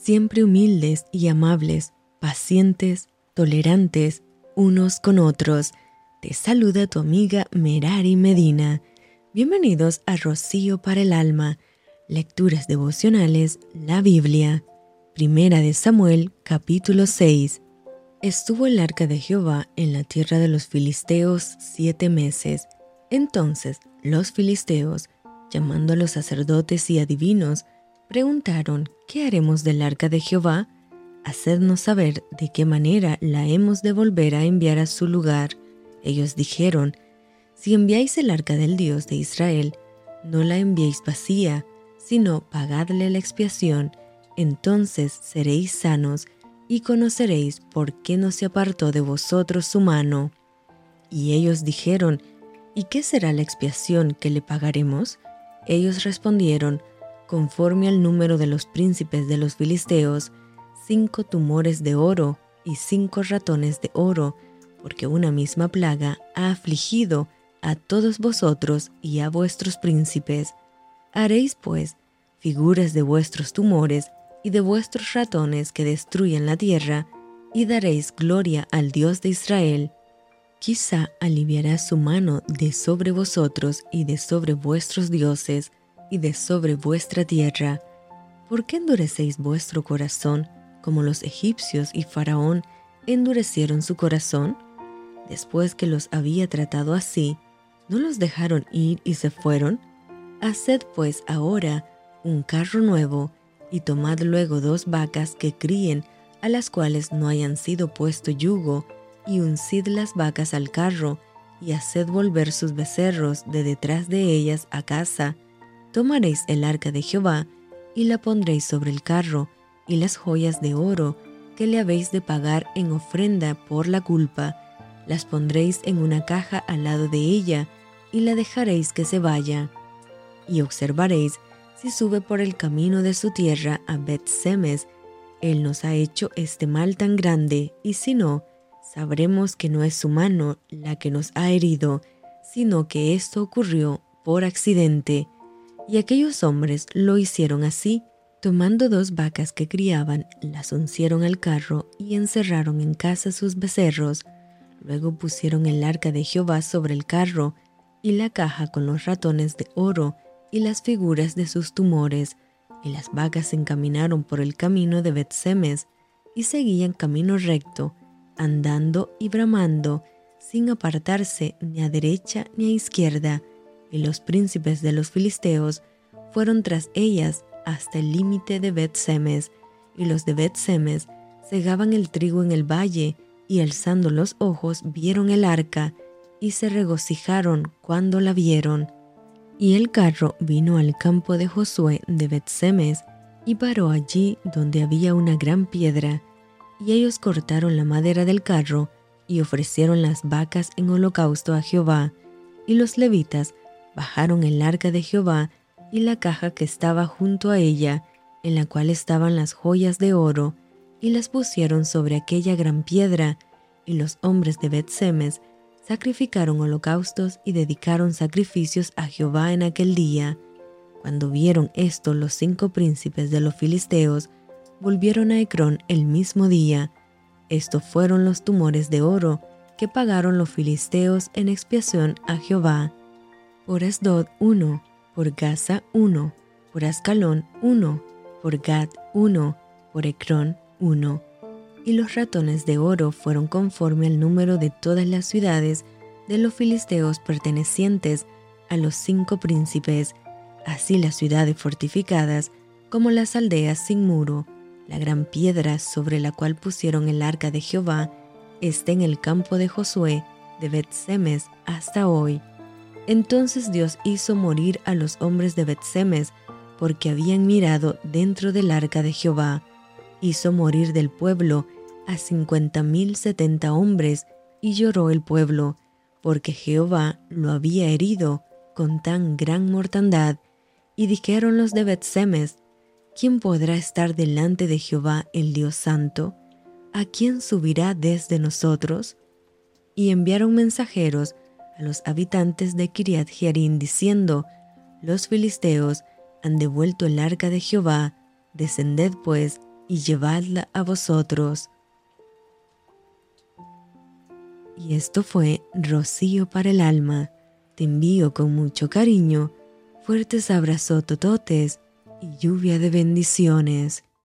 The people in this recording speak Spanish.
siempre humildes y amables, pacientes, tolerantes, unos con otros. Te saluda tu amiga Merari Medina. Bienvenidos a Rocío para el Alma, Lecturas Devocionales, la Biblia. Primera de Samuel, capítulo 6. Estuvo el arca de Jehová en la tierra de los filisteos siete meses. Entonces los filisteos, llamando a los sacerdotes y adivinos, preguntaron, ¿qué haremos del arca de Jehová? Hacednos saber de qué manera la hemos de volver a enviar a su lugar. Ellos dijeron, si enviáis el arca del Dios de Israel, no la enviéis vacía, sino pagadle la expiación, entonces seréis sanos y conoceréis por qué no se apartó de vosotros su mano. Y ellos dijeron, ¿y qué será la expiación que le pagaremos? Ellos respondieron, conforme al número de los príncipes de los filisteos, cinco tumores de oro y cinco ratones de oro, porque una misma plaga ha afligido a todos vosotros y a vuestros príncipes. Haréis, pues, figuras de vuestros tumores y de vuestros ratones que destruyen la tierra, y daréis gloria al Dios de Israel. Quizá aliviará su mano de sobre vosotros y de sobre vuestros dioses, y de sobre vuestra tierra. ¿Por qué endurecéis vuestro corazón como los egipcios y Faraón endurecieron su corazón? Después que los había tratado así, ¿no los dejaron ir y se fueron? Haced pues ahora un carro nuevo, y tomad luego dos vacas que críen, a las cuales no hayan sido puesto yugo, y uncid las vacas al carro, y haced volver sus becerros de detrás de ellas a casa, tomaréis el arca de Jehová y la pondréis sobre el carro, y las joyas de oro que le habéis de pagar en ofrenda por la culpa, las pondréis en una caja al lado de ella, y la dejaréis que se vaya. Y observaréis si sube por el camino de su tierra a Bet-Semes, él nos ha hecho este mal tan grande, y si no, sabremos que no es su mano la que nos ha herido, sino que esto ocurrió por accidente. Y aquellos hombres lo hicieron así, tomando dos vacas que criaban, las uncieron al carro y encerraron en casa sus becerros. Luego pusieron el arca de Jehová sobre el carro y la caja con los ratones de oro y las figuras de sus tumores, y las vacas se encaminaron por el camino de Betsemes y seguían camino recto, andando y bramando, sin apartarse ni a derecha ni a izquierda, y los príncipes de los filisteos fueron tras ellas hasta el límite de Bet-Semes, y los de Bet-Semes segaban el trigo en el valle, y alzando los ojos vieron el arca, y se regocijaron cuando la vieron. Y el carro vino al campo de Josué de Bet-Semes, y paró allí donde había una gran piedra, y ellos cortaron la madera del carro, y ofrecieron las vacas en holocausto a Jehová, y los levitas bajaron el arca de Jehová y la caja que estaba junto a ella, en la cual estaban las joyas de oro, y las pusieron sobre aquella gran piedra, y los hombres de Bet-Semes sacrificaron holocaustos y dedicaron sacrificios a Jehová en aquel día. Cuando vieron esto los cinco príncipes de los filisteos, volvieron a Ecrón el mismo día. Estos fueron los tumores de oro que pagaron los filisteos en expiación a Jehová por Asdod 1, por Gaza 1, por Ascalón 1, por Gad 1, por Ecrón 1. Y los ratones de oro fueron conforme al número de todas las ciudades de los filisteos pertenecientes a los cinco príncipes, así las ciudades fortificadas como las aldeas sin muro. La gran piedra sobre la cual pusieron el arca de Jehová está en el campo de Josué de Bet-Semes hasta hoy. Entonces Dios hizo morir a los hombres de Betsemes, porque habían mirado dentro del arca de Jehová. Hizo morir del pueblo a cincuenta mil setenta hombres, y lloró el pueblo, porque Jehová lo había herido con tan gran mortandad. Y dijeron los de Betsemes, ¿quién podrá estar delante de Jehová el Dios Santo? ¿A quién subirá desde nosotros? Y enviaron mensajeros a los habitantes de Kiriat Jearim diciendo, Los filisteos han devuelto el arca de Jehová, descended pues y llevadla a vosotros. Y esto fue Rocío para el alma. Te envío con mucho cariño, fuertes abrazos tototes y lluvia de bendiciones.